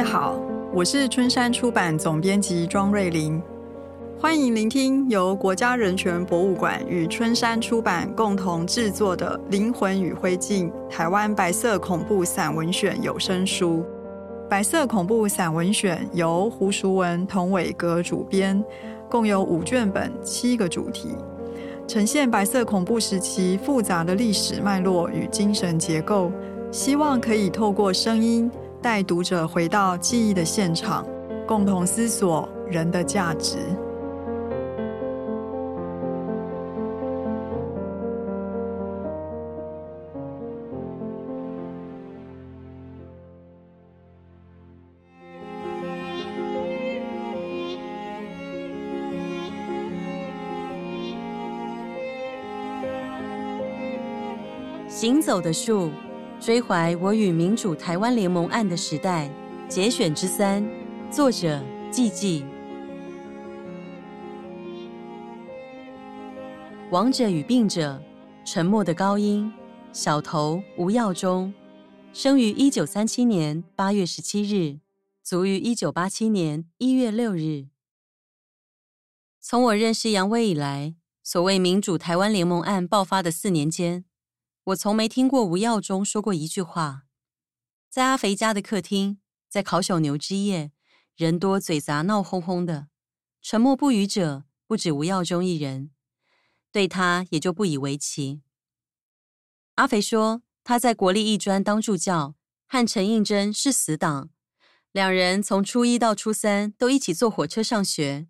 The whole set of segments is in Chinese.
位好，我是春山出版总编辑庄瑞玲，欢迎聆听由国家人权博物馆与春山出版共同制作的《灵魂与灰烬：台湾白色恐怖散文选》有声书。白色恐怖散文选由胡淑文、童伟格主编，共有五卷本，七个主题，呈现白色恐怖时期复杂的历史脉络与精神结构，希望可以透过声音。带读者回到记忆的现场，共同思索人的价值。行走的树。追怀我与民主台湾联盟案的时代，节选之三，作者季季。亡者与病者，沉默的高音，小头吴耀中，生于一九三七年八月十七日，卒于一九八七年一月六日。从我认识杨威以来，所谓民主台湾联盟案爆发的四年间。我从没听过吴耀中说过一句话。在阿肥家的客厅，在烤小牛之夜，人多嘴杂闹哄哄的，沉默不语者不止吴耀中一人，对他也就不以为奇。阿肥说他在国立艺专当助教，和陈映真是死党，两人从初一到初三都一起坐火车上学，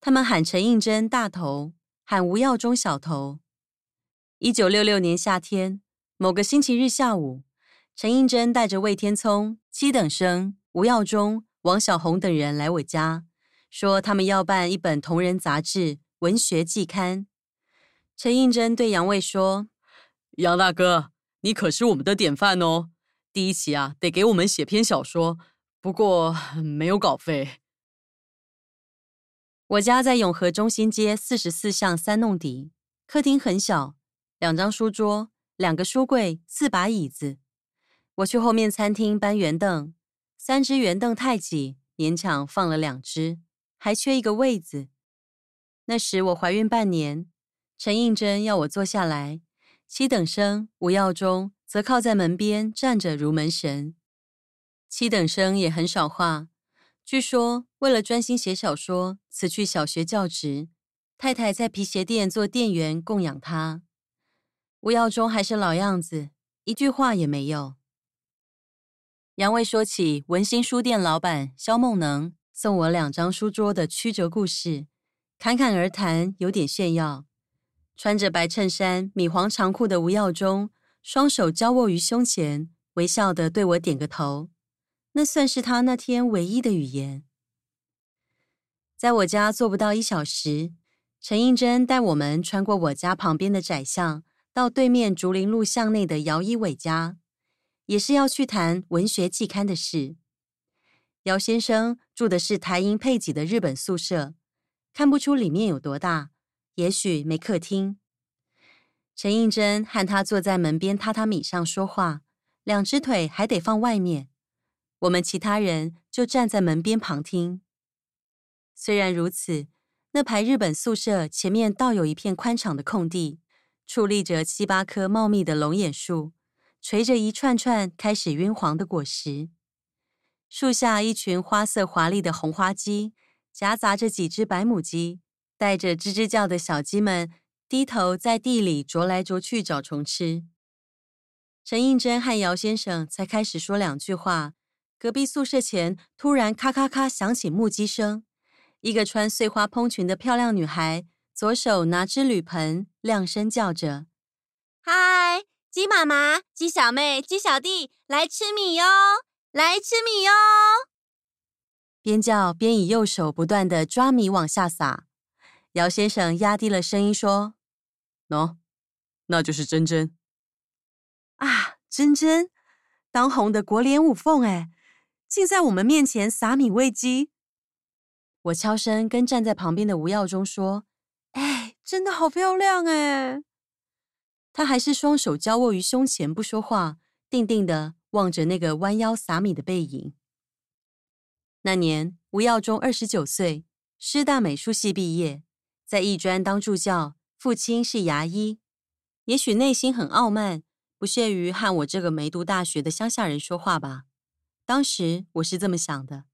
他们喊陈映真大头，喊吴耀中小头。一九六六年夏天，某个星期日下午，陈映真带着魏天聪、七等生、吴耀中、王小红等人来我家，说他们要办一本同人杂志《文学季刊》。陈映真对杨卫说：“杨大哥，你可是我们的典范哦！第一期啊，得给我们写篇小说，不过没有稿费。”我家在永和中心街四十四巷三弄底，客厅很小。两张书桌，两个书柜，四把椅子。我去后面餐厅搬圆凳，三只圆凳太挤，勉强放了两只，还缺一个位子。那时我怀孕半年，陈映真要我坐下来，七等生吴耀中则靠在门边站着如门神。七等生也很少话，据说为了专心写小说，辞去小学教职，太太在皮鞋店做店员供养他。吴耀中还是老样子，一句话也没有。杨卫说起文心书店老板萧梦能送我两张书桌的曲折故事，侃侃而谈，有点炫耀。穿着白衬衫、米黄长裤的吴耀中，双手交握于胸前，微笑的对我点个头。那算是他那天唯一的语言。在我家坐不到一小时，陈映真带我们穿过我家旁边的窄巷。到对面竹林路巷内的姚一伟家，也是要去谈文学季刊的事。姚先生住的是台英配给的日本宿舍，看不出里面有多大，也许没客厅。陈映真和他坐在门边榻榻米上说话，两只腿还得放外面。我们其他人就站在门边旁听。虽然如此，那排日本宿舍前面倒有一片宽敞的空地。矗立着七八棵茂密的龙眼树，垂着一串串开始晕黄的果实。树下一群花色华丽的红花鸡，夹杂着几只白母鸡，带着吱吱叫的小鸡们低头在地里啄来啄去找虫吃。陈映真和姚先生才开始说两句话，隔壁宿舍前突然咔咔咔响起木屐声，一个穿碎花蓬裙的漂亮女孩。左手拿只铝盆，亮声叫着：“嗨，鸡妈妈、鸡小妹、鸡小弟，来吃米哟，来吃米哟！”边叫边以右手不断的抓米往下撒。姚先生压低了声音说：“喏，那就是珍珍啊，珍珍，当红的国联五凤哎，竟在我们面前撒米喂鸡。”我悄声跟站在旁边的吴耀中说。哎，真的好漂亮哎！他还是双手交握于胸前不说话，定定的望着那个弯腰撒米的背影。那年吴耀中二十九岁，师大美术系毕业，在艺专当助教，父亲是牙医。也许内心很傲慢，不屑于和我这个没读大学的乡下人说话吧。当时我是这么想的。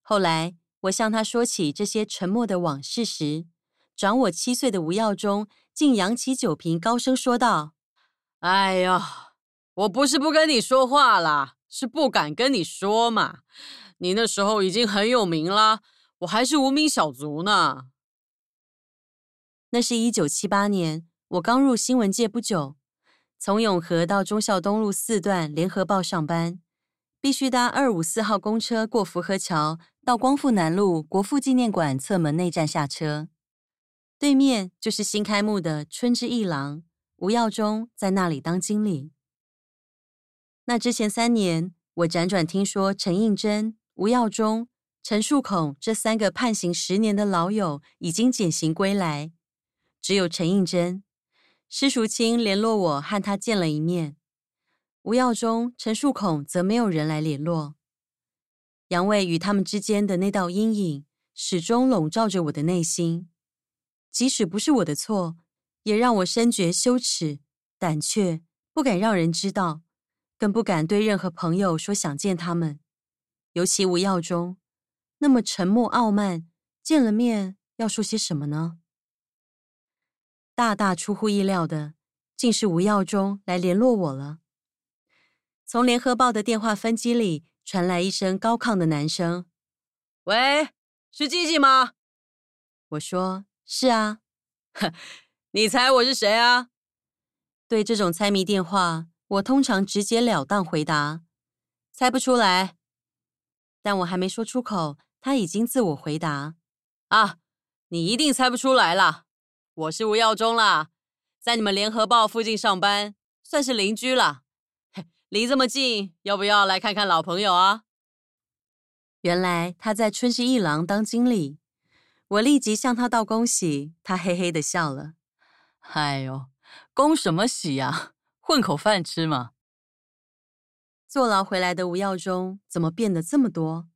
后来我向他说起这些沉默的往事时，长我七岁的吴耀中竟扬起酒瓶，高声说道：“哎呀，我不是不跟你说话啦，是不敢跟你说嘛。你那时候已经很有名了，我还是无名小卒呢。”那是一九七八年。我刚入新闻界不久，从永和到忠孝东路四段联合报上班，必须搭二五四号公车过福和桥，到光复南路国父纪念馆侧门内站下车。对面就是新开幕的春之一郎，吴耀中在那里当经理。那之前三年，我辗转听说陈映真、吴耀中、陈树孔这三个判刑十年的老友已经减刑归来，只有陈映真。施淑清联络我和他见了一面，吴耀中、陈树孔则没有人来联络。杨卫与他们之间的那道阴影始终笼罩着我的内心，即使不是我的错，也让我深觉羞耻、胆怯，不敢让人知道，更不敢对任何朋友说想见他们。尤其吴耀中，那么沉默傲慢，见了面要说些什么呢？大大出乎意料的，竟是吴耀中来联络我了。从联合报的电话分机里传来一声高亢的男声：“喂，是季季吗？”我说：“是啊。”“你猜我是谁啊？”对这种猜谜电话，我通常直截了当回答：“猜不出来。”但我还没说出口，他已经自我回答：“啊，你一定猜不出来了。”我是吴耀中啦，在你们联合报附近上班，算是邻居了。离这么近，要不要来看看老朋友啊？原来他在春之一郎当经理，我立即向他道恭喜，他嘿嘿的笑了。哎呦，恭什么喜呀？混口饭吃嘛。坐牢回来的吴耀中怎么变得这么多？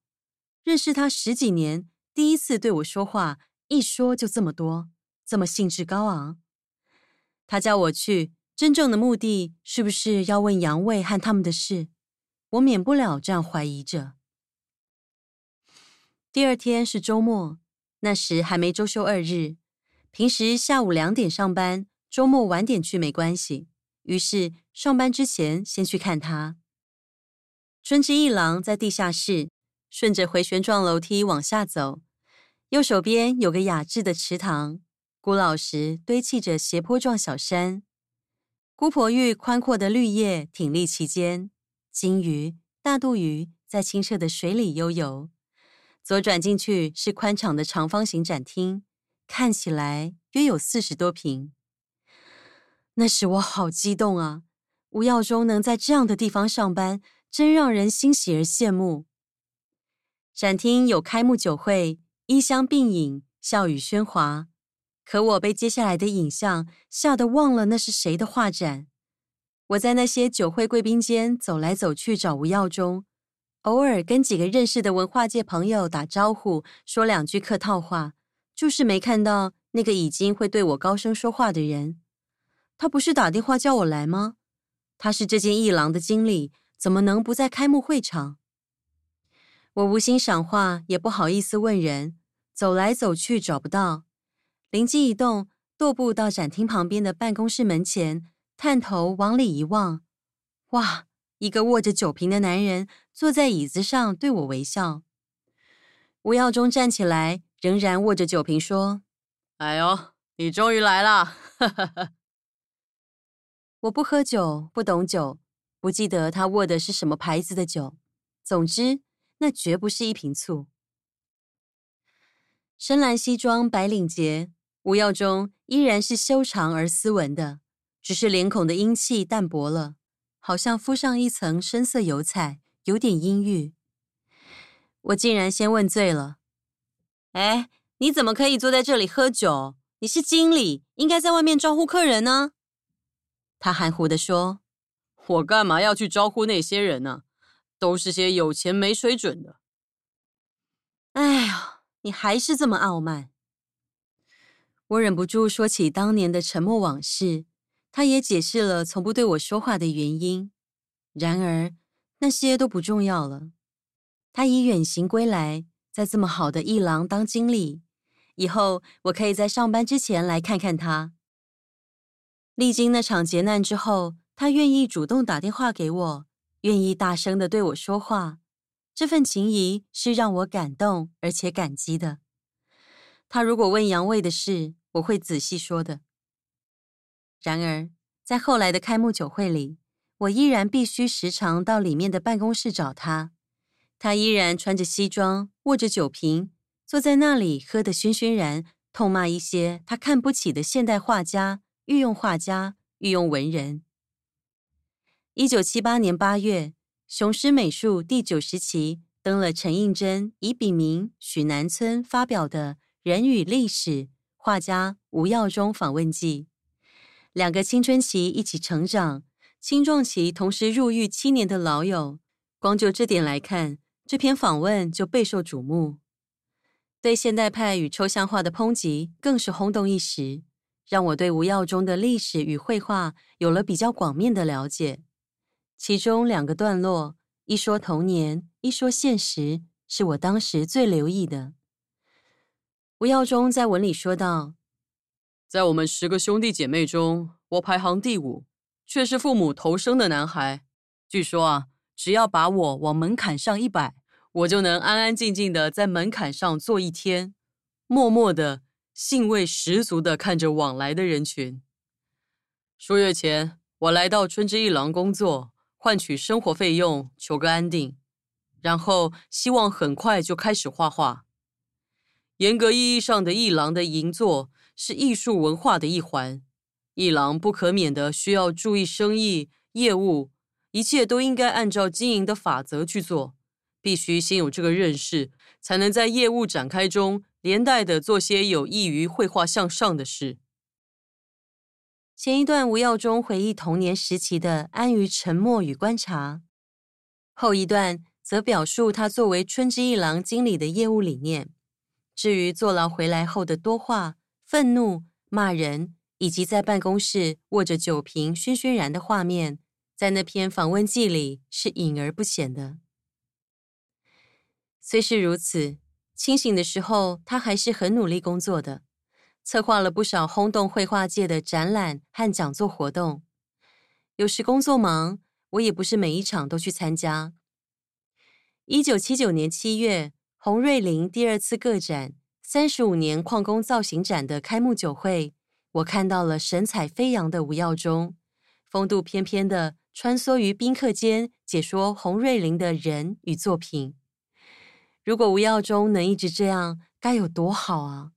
认识他十几年，第一次对我说话，一说就这么多。这么兴致高昂，他叫我去，真正的目的是不是要问杨卫和他们的事？我免不了这样怀疑着。第二天是周末，那时还没周休二日，平时下午两点上班，周末晚点去没关系。于是上班之前先去看他。春之一郎在地下室，顺着回旋状楼梯往下走，右手边有个雅致的池塘。古老时堆砌着斜坡状小山，姑婆玉宽阔的绿叶挺立其间，金鱼、大肚鱼在清澈的水里悠游。左转进去是宽敞的长方形展厅，看起来约有四十多平。那时我好激动啊！吴耀中能在这样的地方上班，真让人欣喜而羡慕。展厅有开幕酒会，衣香鬓影，笑语喧哗。可我被接下来的影像吓得忘了那是谁的画展。我在那些酒会贵宾间走来走去找吴耀中，偶尔跟几个认识的文化界朋友打招呼，说两句客套话，就是没看到那个已经会对我高声说话的人。他不是打电话叫我来吗？他是这间艺廊的经理，怎么能不在开幕会场？我无心赏话，也不好意思问人，走来走去找不到。灵机一动，踱步到展厅旁边的办公室门前，探头往里一望，哇！一个握着酒瓶的男人坐在椅子上对我微笑。吴耀中站起来，仍然握着酒瓶，说：“哎呦，你终于来了！” 我不喝酒，不懂酒，不记得他握的是什么牌子的酒。总之，那绝不是一瓶醋。深蓝西装，白领结。吴耀中依然是修长而斯文的，只是脸孔的英气淡薄了，好像敷上一层深色油彩，有点阴郁。我竟然先问醉了：“哎，你怎么可以坐在这里喝酒？你是经理，应该在外面招呼客人呢。”他含糊地说：“我干嘛要去招呼那些人呢？都是些有钱没水准的。”哎呀，你还是这么傲慢。我忍不住说起当年的沉默往事，他也解释了从不对我说话的原因。然而，那些都不重要了。他已远行归来，在这么好的一郎当经理，以后我可以在上班之前来看看他。历经那场劫难之后，他愿意主动打电话给我，愿意大声的对我说话。这份情谊是让我感动而且感激的。他如果问杨卫的事，我会仔细说的。然而，在后来的开幕酒会里，我依然必须时常到里面的办公室找他。他依然穿着西装，握着酒瓶，坐在那里喝得醺醺然，痛骂一些他看不起的现代画家、御用画家、御用文人。一九七八年八月。雄狮美术第九十期登了陈映真以笔名许南村发表的《人与历史》画家吴耀中访问记。两个青春期一起成长、青壮期同时入狱七年的老友，光就这点来看，这篇访问就备受瞩目。对现代派与抽象画的抨击更是轰动一时，让我对吴耀中的历史与绘画有了比较广面的了解。其中两个段落，一说童年，一说现实，是我当时最留意的。吴耀中在文里说道：“在我们十个兄弟姐妹中，我排行第五，却是父母头生的男孩。据说啊，只要把我往门槛上一摆，我就能安安静静的在门槛上坐一天，默默的、兴味十足的看着往来的人群。数月前，我来到春之艺廊工作。”换取生活费用，求个安定，然后希望很快就开始画画。严格意义上的艺廊的银座是艺术文化的一环，一郎不可免的需要注意生意业务，一切都应该按照经营的法则去做，必须先有这个认识，才能在业务展开中连带的做些有益于绘画向上的事。前一段吴耀中回忆童年时期的安于沉默与观察，后一段则表述他作为春之一郎经理的业务理念。至于坐牢回来后的多话、愤怒、骂人，以及在办公室握着酒瓶醺醺然的画面，在那篇访问记里是隐而不显的。虽是如此，清醒的时候，他还是很努力工作的。策划了不少轰动绘画界的展览和讲座活动，有时工作忙，我也不是每一场都去参加。一九七九年七月，洪瑞麟第二次个展“三十五年矿工造型展”的开幕酒会，我看到了神采飞扬的吴耀中，风度翩翩的穿梭于宾客间，解说洪瑞麟的人与作品。如果吴耀中能一直这样，该有多好啊！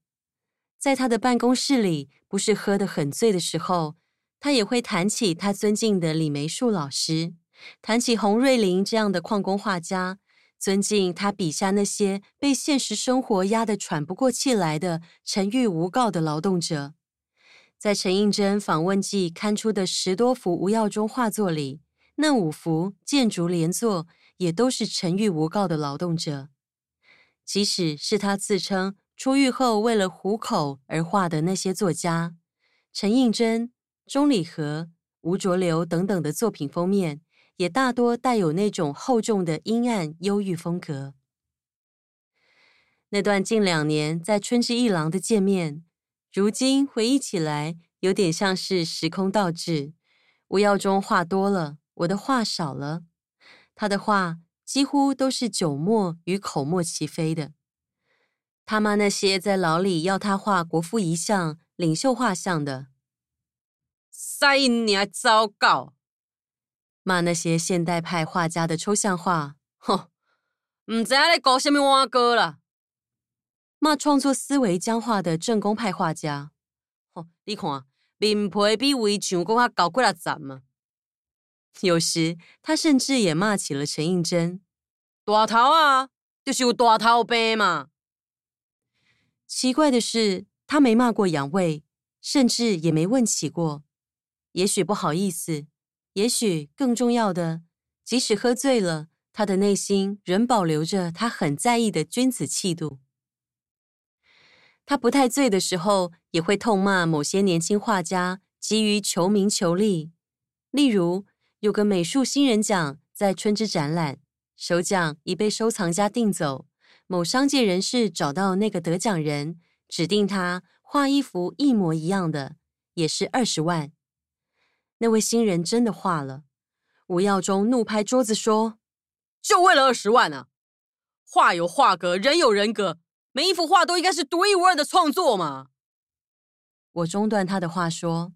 在他的办公室里，不是喝得很醉的时候，他也会谈起他尊敬的李梅树老师，谈起洪瑞麟这样的矿工画家，尊敬他笔下那些被现实生活压得喘不过气来的沉郁无告的劳动者。在陈映真访问记刊出的十多幅吴耀中画作里，那五幅建筑连作也都是沉郁无告的劳动者，即使是他自称。出狱后为了糊口而画的那些作家，陈映真、钟理和、吴浊流等等的作品封面，也大多带有那种厚重的阴暗忧郁风格。那段近两年在春之一郎的见面，如今回忆起来，有点像是时空倒置。吴耀中画多了，我的画少了。他的话几乎都是酒墨与口沫齐飞的。他骂那些在牢里要他画国父遗像、领袖画像的，塞你还糟糕！骂那些现代派画家的抽象画，哼，唔知你搞什么碗糕啦！骂创作思维僵化的正宫派画家，哼，你看面皮比围墙更加高几啊层嘛！有时他甚至也骂起了陈映真，大头啊，就是有大头病嘛！奇怪的是，他没骂过杨卫，甚至也没问起过。也许不好意思，也许更重要的，即使喝醉了，他的内心仍保留着他很在意的君子气度。他不太醉的时候，也会痛骂某些年轻画家急于求名求利。例如，有个美术新人奖在春之展览，首奖已被收藏家订走。某商界人士找到那个得奖人，指定他画一幅一模一样的，也是二十万。那位新人真的画了。吴耀中怒拍桌子说：“就为了二十万啊！画有画格，人有人格，每一幅画都应该是独一无二的创作嘛！”我中断他的话说：“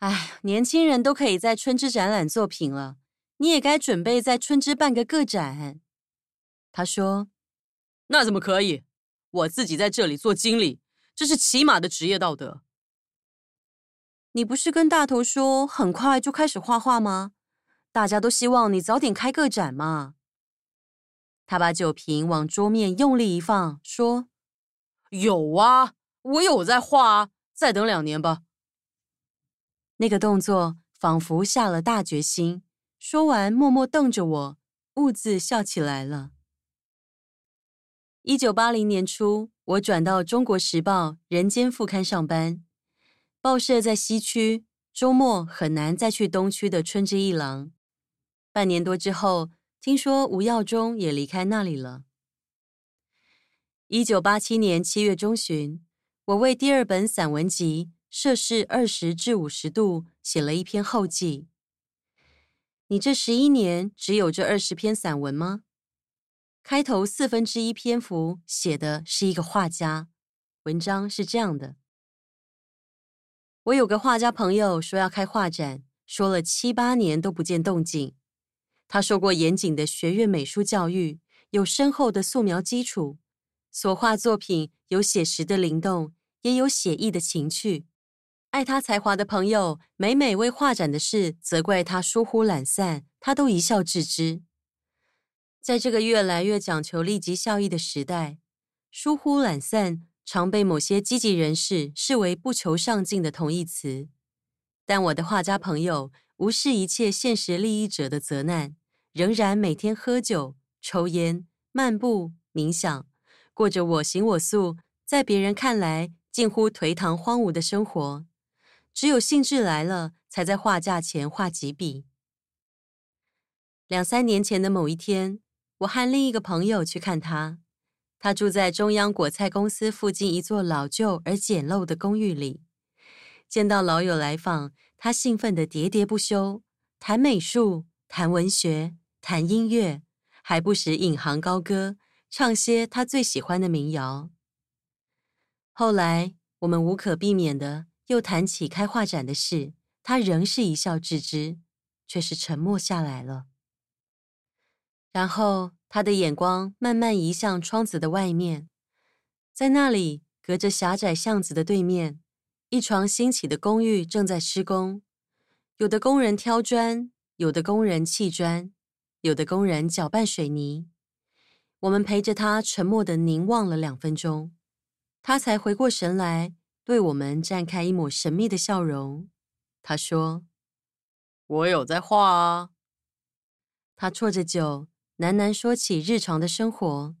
哎，年轻人都可以在春之展览作品了，你也该准备在春之办个个展。”他说：“那怎么可以？我自己在这里做经理，这是起码的职业道德。”你不是跟大头说很快就开始画画吗？大家都希望你早点开个展嘛。他把酒瓶往桌面用力一放，说：“有啊，我有在画啊，再等两年吧。”那个动作仿佛下了大决心。说完，默默瞪着我，兀自笑起来了。一九八零年初，我转到《中国时报》《人间副刊》上班。报社在西区，周末很难再去东区的春之一郎。半年多之后，听说吴耀中也离开那里了。一九八七年七月中旬，我为第二本散文集《摄氏二十至五十度》写了一篇后记。你这十一年只有这二十篇散文吗？开头四分之一篇幅写的是一个画家，文章是这样的。我有个画家朋友说要开画展，说了七八年都不见动静。他受过严谨的学院美术教育，有深厚的素描基础，所画作品有写实的灵动，也有写意的情趣。爱他才华的朋友每每为画展的事责怪他疏忽懒散，他都一笑置之。在这个越来越讲求立即效益的时代，疏忽懒散常被某些积极人士视为不求上进的同义词，但我的画家朋友无视一切现实利益者的责难，仍然每天喝酒、抽烟、漫步、冥想，过着我行我素，在别人看来近乎颓唐荒芜的生活。只有兴致来了，才在画架前画几笔。两三年前的某一天，我和另一个朋友去看他。他住在中央果菜公司附近一座老旧而简陋的公寓里。见到老友来访，他兴奋的喋喋不休，谈美术，谈文学，谈音乐，还不时引吭高歌，唱些他最喜欢的民谣。后来，我们无可避免的又谈起开画展的事，他仍是一笑置之，却是沉默下来了。然后。他的眼光慢慢移向窗子的外面，在那里，隔着狭窄巷子的对面，一幢新起的公寓正在施工。有的工人挑砖，有的工人砌砖，有的工人搅拌水泥。我们陪着他沉默的凝望了两分钟，他才回过神来，对我们绽开一抹神秘的笑容。他说：“我有在画啊。”他啜着酒。喃喃说起日常的生活。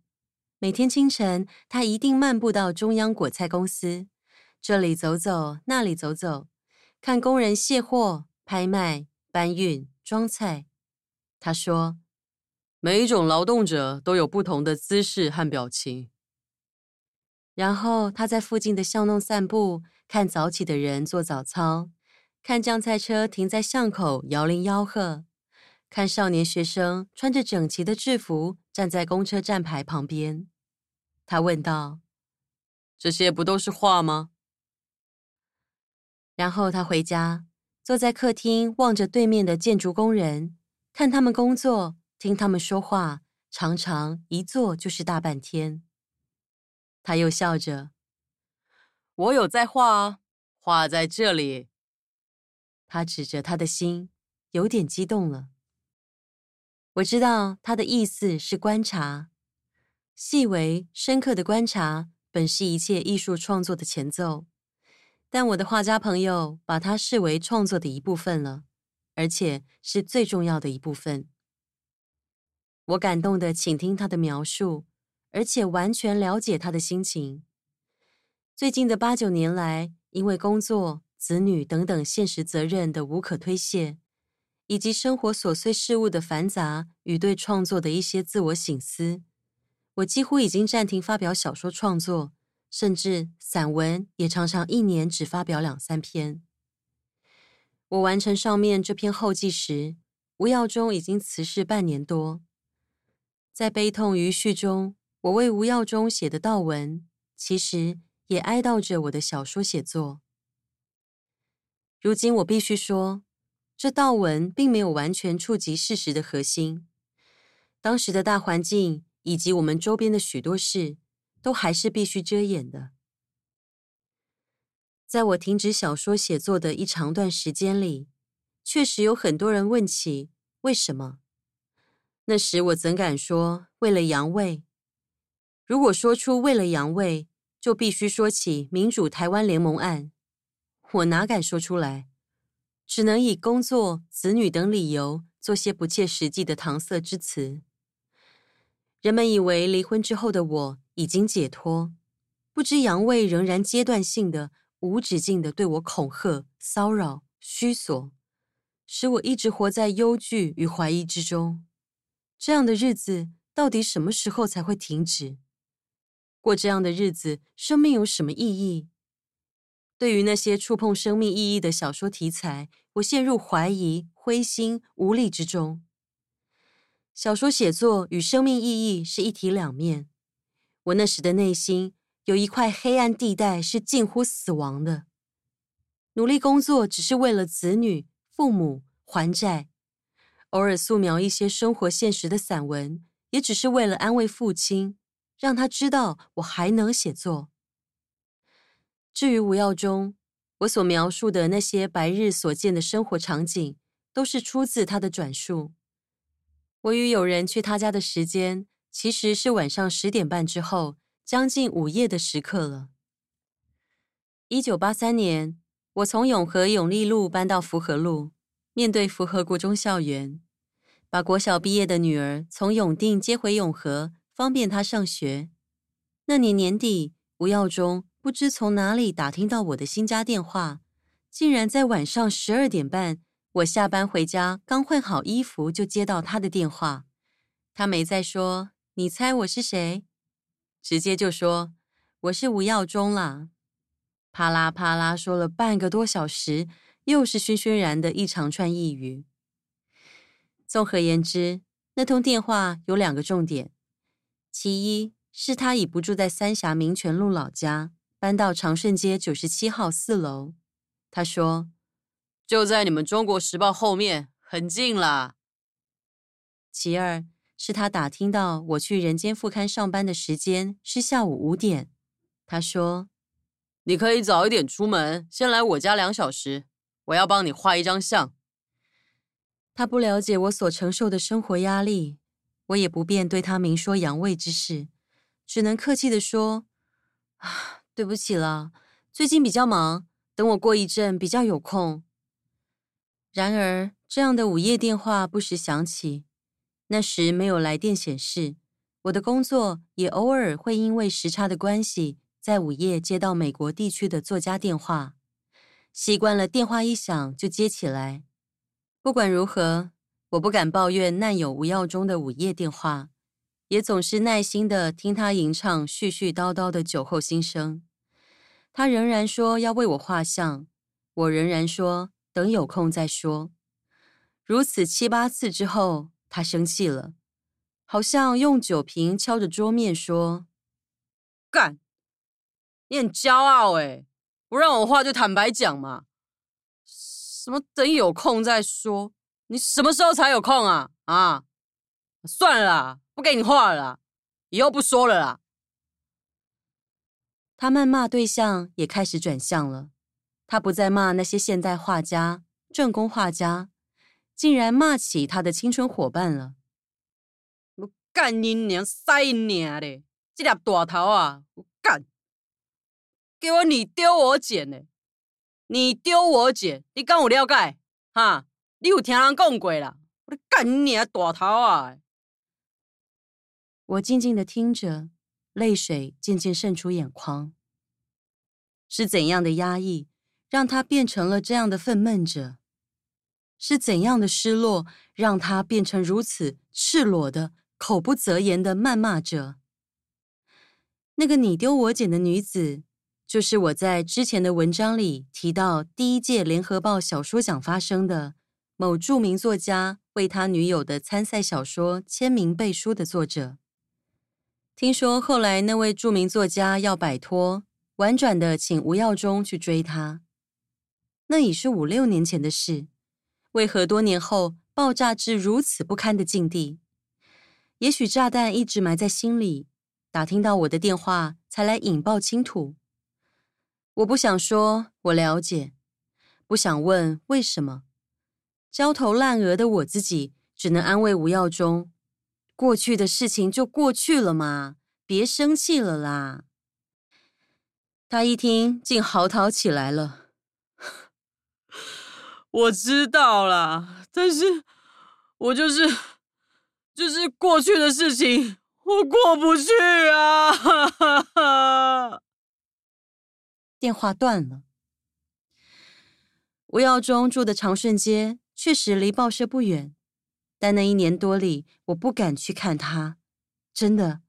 每天清晨，他一定漫步到中央果菜公司，这里走走，那里走走，看工人卸货、拍卖、搬运、装菜。他说：“每一种劳动者都有不同的姿势和表情。”然后他在附近的巷弄散步，看早起的人做早操，看酱菜车停在巷口摇铃吆喝。看少年学生穿着整齐的制服站在公车站牌旁边，他问道：“这些不都是画吗？”然后他回家，坐在客厅望着对面的建筑工人，看他们工作，听他们说话，常常一坐就是大半天。他又笑着：“我有在画，画在这里。”他指着他的心，有点激动了。我知道他的意思是观察，细微深刻的观察本是一切艺术创作的前奏，但我的画家朋友把它视为创作的一部分了，而且是最重要的一部分。我感动的倾听他的描述，而且完全了解他的心情。最近的八九年来，因为工作、子女等等现实责任的无可推卸，以及生活琐碎事物的繁杂与对创作的一些自我省思，我几乎已经暂停发表小说创作，甚至散文也常常一年只发表两三篇。我完成上面这篇后记时，吴耀中已经辞世半年多。在悲痛余绪中，我为吴耀中写的悼文，其实也哀悼着我的小说写作。如今我必须说，这悼文并没有完全触及事实的核心。当时的大环境以及我们周边的许多事，都还是必须遮掩的。在我停止小说写作的一长段时间里，确实有很多人问起为什么。那时我怎敢说为了阳痿？如果说出为了阳痿，就必须说起民主台湾联盟案。我哪敢说出来，只能以工作、子女等理由做些不切实际的搪塞之词。人们以为离婚之后的我已经解脱，不知杨卫仍然阶段性的、无止境的对我恐吓、骚扰、虚索，使我一直活在忧惧与怀疑之中。这样的日子到底什么时候才会停止？过这样的日子，生命有什么意义？对于那些触碰生命意义的小说题材，我陷入怀疑、灰心、无力之中。小说写作与生命意义是一体两面。我那时的内心有一块黑暗地带是近乎死亡的。努力工作只是为了子女、父母还债，偶尔素描一些生活现实的散文，也只是为了安慰父亲，让他知道我还能写作。至于吴耀中，我所描述的那些白日所见的生活场景，都是出自他的转述。我与友人去他家的时间，其实是晚上十点半之后，将近午夜的时刻了。一九八三年，我从永和永利路搬到福和路，面对福和国中校园，把国小毕业的女儿从永定接回永和，方便她上学。那年年底，吴耀中。不知从哪里打听到我的新家电话，竟然在晚上十二点半，我下班回家刚换好衣服就接到他的电话。他没再说“你猜我是谁”，直接就说“我是吴耀中啦”。啪啦啪啦说了半个多小时，又是轩轩然的一长串呓语。综合言之，那通电话有两个重点：其一是他已不住在三峡民权路老家。搬到长顺街九十七号四楼，他说：“就在你们中国时报后面，很近啦。”其二是他打听到我去人间副刊上班的时间是下午五点，他说：“你可以早一点出门，先来我家两小时，我要帮你画一张像。”他不了解我所承受的生活压力，我也不便对他明说养胃之事，只能客气地说：“啊。”对不起了，最近比较忙，等我过一阵比较有空。然而，这样的午夜电话不时响起，那时没有来电显示。我的工作也偶尔会因为时差的关系，在午夜接到美国地区的作家电话，习惯了电话一响就接起来。不管如何，我不敢抱怨难有吴耀中的午夜电话，也总是耐心的听他吟唱絮絮叨叨的酒后心声。他仍然说要为我画像，我仍然说等有空再说。如此七八次之后，他生气了，好像用酒瓶敲着桌面说：“干，你很骄傲诶，不让我画就坦白讲嘛。什么等有空再说？你什么时候才有空啊？啊，算了啦，不给你画了啦，以后不说了啦。”他谩骂对象也开始转向了，他不再骂那些现代画家、正宫画家，竟然骂起他的青春伙伴了。我干你娘，塞你娘的！这粒大头啊，我干！给我你丢我捡的，你丢我捡，你敢有了解？哈，你有听人讲过啦？我干你娘大头啊！我静静的听着，泪水渐渐渗出眼眶。是怎样的压抑，让他变成了这样的愤懑者？是怎样的失落，让他变成如此赤裸的、口不择言的谩骂者？那个你丢我捡的女子，就是我在之前的文章里提到第一届联合报小说奖发生的某著名作家为他女友的参赛小说签名背书的作者。听说后来那位著名作家要摆脱。婉转的请吴耀中去追他，那已是五六年前的事。为何多年后爆炸至如此不堪的境地？也许炸弹一直埋在心里，打听到我的电话才来引爆倾吐。我不想说，我了解；不想问为什么。焦头烂额的我自己只能安慰吴耀中：过去的事情就过去了嘛，别生气了啦。他一听，竟嚎啕起来了。我知道啦，但是我就是就是过去的事情，我过不去啊！电话断了。吴耀中住的长顺街确实离报社不远，但那一年多里，我不敢去看他，真的，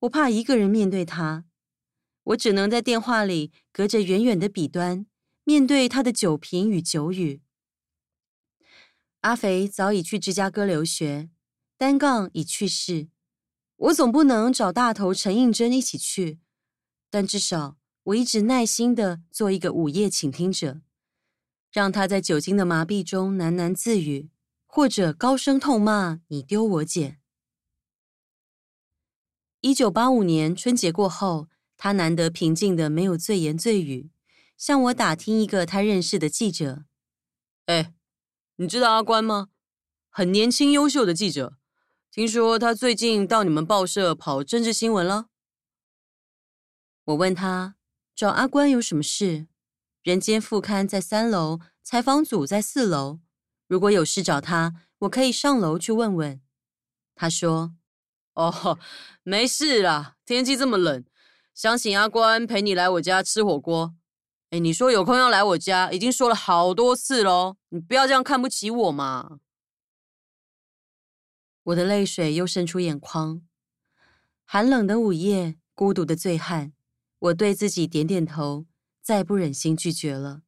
我怕一个人面对他。我只能在电话里隔着远远的彼端，面对他的酒瓶与酒语。阿肥早已去芝加哥留学，单杠已去世。我总不能找大头陈应真一起去，但至少我一直耐心地做一个午夜倾听者，让他在酒精的麻痹中喃喃自语，或者高声痛骂“你丢我捡”。一九八五年春节过后。他难得平静的没有醉言醉语，向我打听一个他认识的记者。哎，你知道阿关吗？很年轻优秀的记者，听说他最近到你们报社跑政治新闻了。我问他找阿关有什么事？人间副刊在三楼，采访组在四楼。如果有事找他，我可以上楼去问问。他说：“哦，没事啦，天气这么冷。”想请阿关陪你来我家吃火锅。哎，你说有空要来我家，已经说了好多次喽，你不要这样看不起我嘛。我的泪水又渗出眼眶。寒冷的午夜，孤独的醉汉，我对自己点点头，再不忍心拒绝了。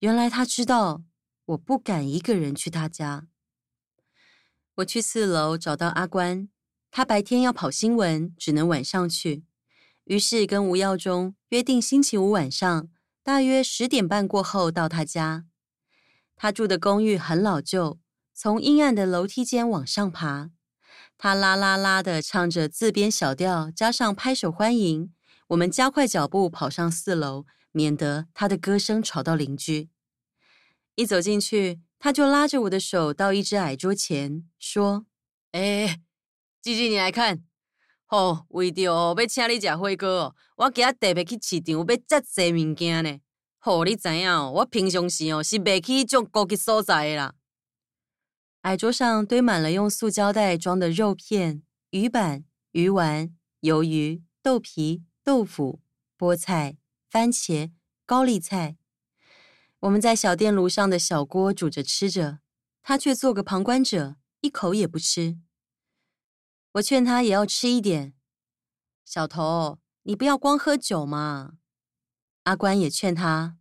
原来他知道我不敢一个人去他家。我去四楼找到阿关，他白天要跑新闻，只能晚上去。于是跟吴耀中约定星期五晚上大约十点半过后到他家。他住的公寓很老旧，从阴暗的楼梯间往上爬。他啦啦啦的唱着自编小调，加上拍手欢迎。我们加快脚步跑上四楼，免得他的歌声吵到邻居。一走进去，他就拉着我的手到一只矮桌前，说：“哎，记记，你来看。”哦，为着要请你吃火锅哦，我今日特别去市场买遮济物件呢。哦，你知影哦，我平常时哦是袂去种高级所在啦。矮桌上堆满了用塑胶袋装的肉片、鱼板、鱼丸、鱿鱼、豆皮、豆腐、菠菜、番茄、高丽菜。我们在小电炉上的小锅煮着吃着，他却做个旁观者，一口也不吃。我劝他也要吃一点，小头，你不要光喝酒嘛。阿关也劝他，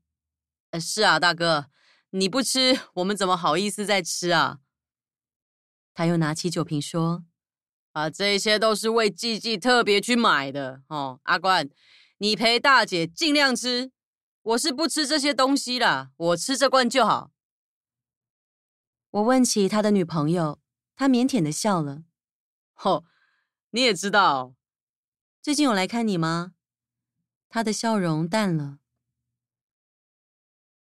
呃，是啊，大哥，你不吃，我们怎么好意思再吃啊？他又拿起酒瓶说：“啊，这些都是为季季特别去买的哦。阿关，你陪大姐尽量吃，我是不吃这些东西啦，我吃这罐就好。”我问起他的女朋友，他腼腆的笑了。哦，你也知道，最近有来看你吗？他的笑容淡了。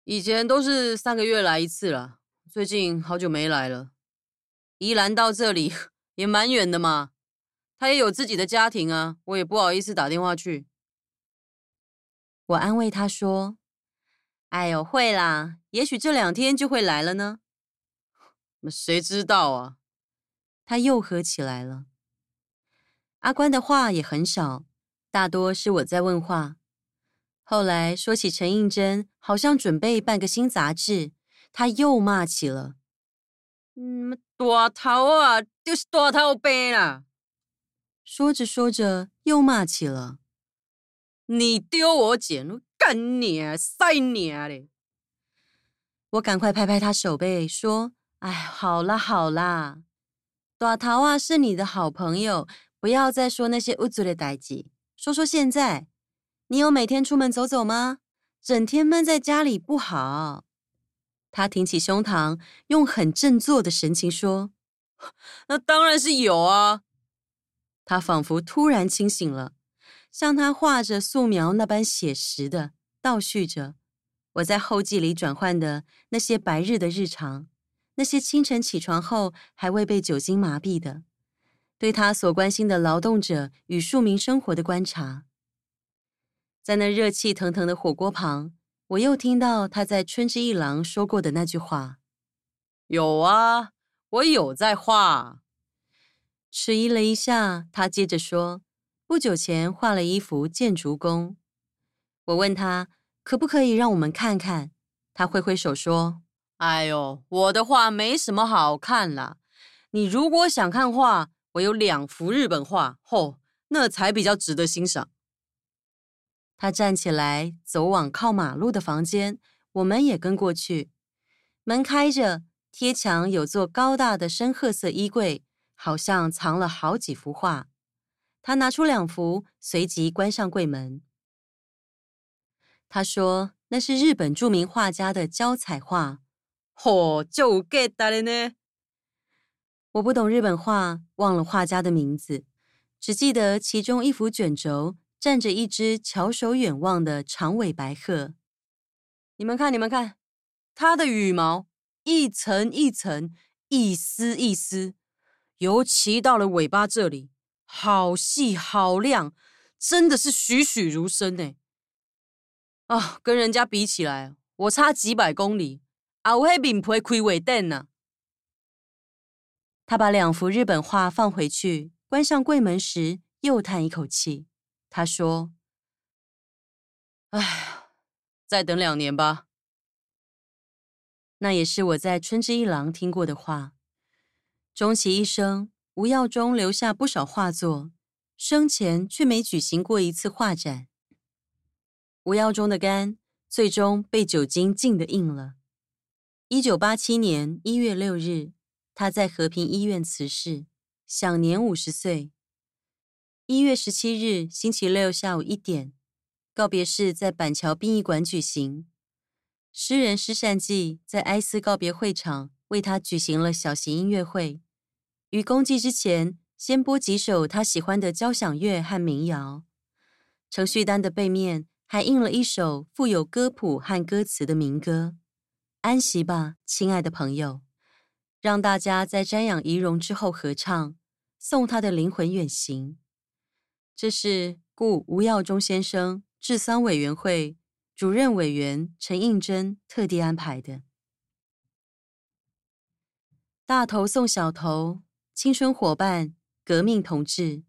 以前都是三个月来一次了，最近好久没来了。宜兰到这里 也蛮远的嘛，他也有自己的家庭啊，我也不好意思打电话去。我安慰他说：“哎呦，会啦，也许这两天就会来了呢。”谁知道啊？他又喝起来了。阿关的话也很少，大多是我在问话。后来说起陈映真，好像准备办个新杂志，他又骂起了：“嗯，大头啊，就是大头病啦。”说着说着又骂起了：“你丢我捡，干你啊，塞你啊嘞！”我赶快拍拍他手背，说：“哎，好啦好啦，大头啊是你的好朋友，不要再说那些无足的代志，说说现在，你有每天出门走走吗？整天闷在家里不好。”他挺起胸膛，用很振作的神情说：“ 那当然是有啊。”他仿佛突然清醒了，像他画着素描那般写实的倒叙着。我在后记里转换的那些白日的日常，那些清晨起床后还未被酒精麻痹的，对他所关心的劳动者与庶民生活的观察，在那热气腾腾的火锅旁，我又听到他在《春之一郎》说过的那句话：“有啊，我有在画。”迟疑了一下，他接着说：“不久前画了一幅建筑工。”我问他。可不可以让我们看看？他挥挥手说：“哎呦，我的画没什么好看啦。你如果想看画，我有两幅日本画，吼，那才比较值得欣赏。”他站起来，走往靠马路的房间，我们也跟过去。门开着，贴墙有座高大的深褐色衣柜，好像藏了好几幅画。他拿出两幅，随即关上柜门。他说：“那是日本著名画家的胶彩画。”嚯，就给他了呢。我不懂日本画，忘了画家的名字，只记得其中一幅卷轴站着一只翘首远望的长尾白鹤。你们看，你们看，它的羽毛一层一层，一丝一丝，尤其到了尾巴这里，好细好亮，真的是栩栩如生呢。啊、跟人家比起来，我差几百公里。啊，我还并不会亏尾灯呢。他把两幅日本画放回去，关上柜门时，又叹一口气。他说：“哎，再等两年吧。”那也是我在春之一郎听过的话。终其一生，吴耀中留下不少画作，生前却没举行过一次画展。吴耀中的肝最终被酒精浸得硬了。一九八七年一月六日，他在和平医院辞世，享年五十岁。一月十七日星期六下午一点，告别式在板桥殡仪馆举行。诗人施善济在哀思告别会场为他举行了小型音乐会。于公祭之前，先播几首他喜欢的交响乐和民谣。程序单的背面。还印了一首富有歌谱和歌词的民歌，《安息吧，亲爱的朋友》，让大家在瞻仰遗容之后合唱，送他的灵魂远行。这是故吴耀中先生治丧委员会主任委员陈映真特地安排的。大头送小头，青春伙伴，革命同志，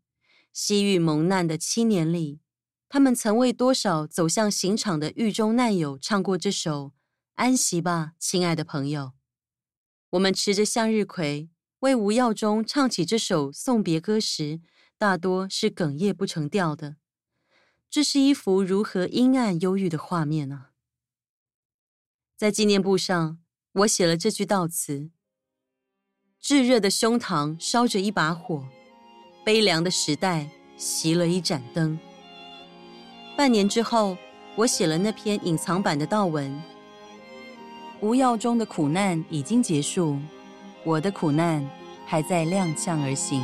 西域蒙难的七年里。他们曾为多少走向刑场的狱中难友唱过这首《安息吧，亲爱的朋友》。我们持着向日葵为吴耀中唱起这首送别歌时，大多是哽咽不成调的。这是一幅如何阴暗忧郁的画面呢？在纪念簿上，我写了这句悼词：炙热的胸膛烧着一把火，悲凉的时代熄了一盏灯。半年之后，我写了那篇隐藏版的悼文。无药中的苦难已经结束，我的苦难还在踉跄而行。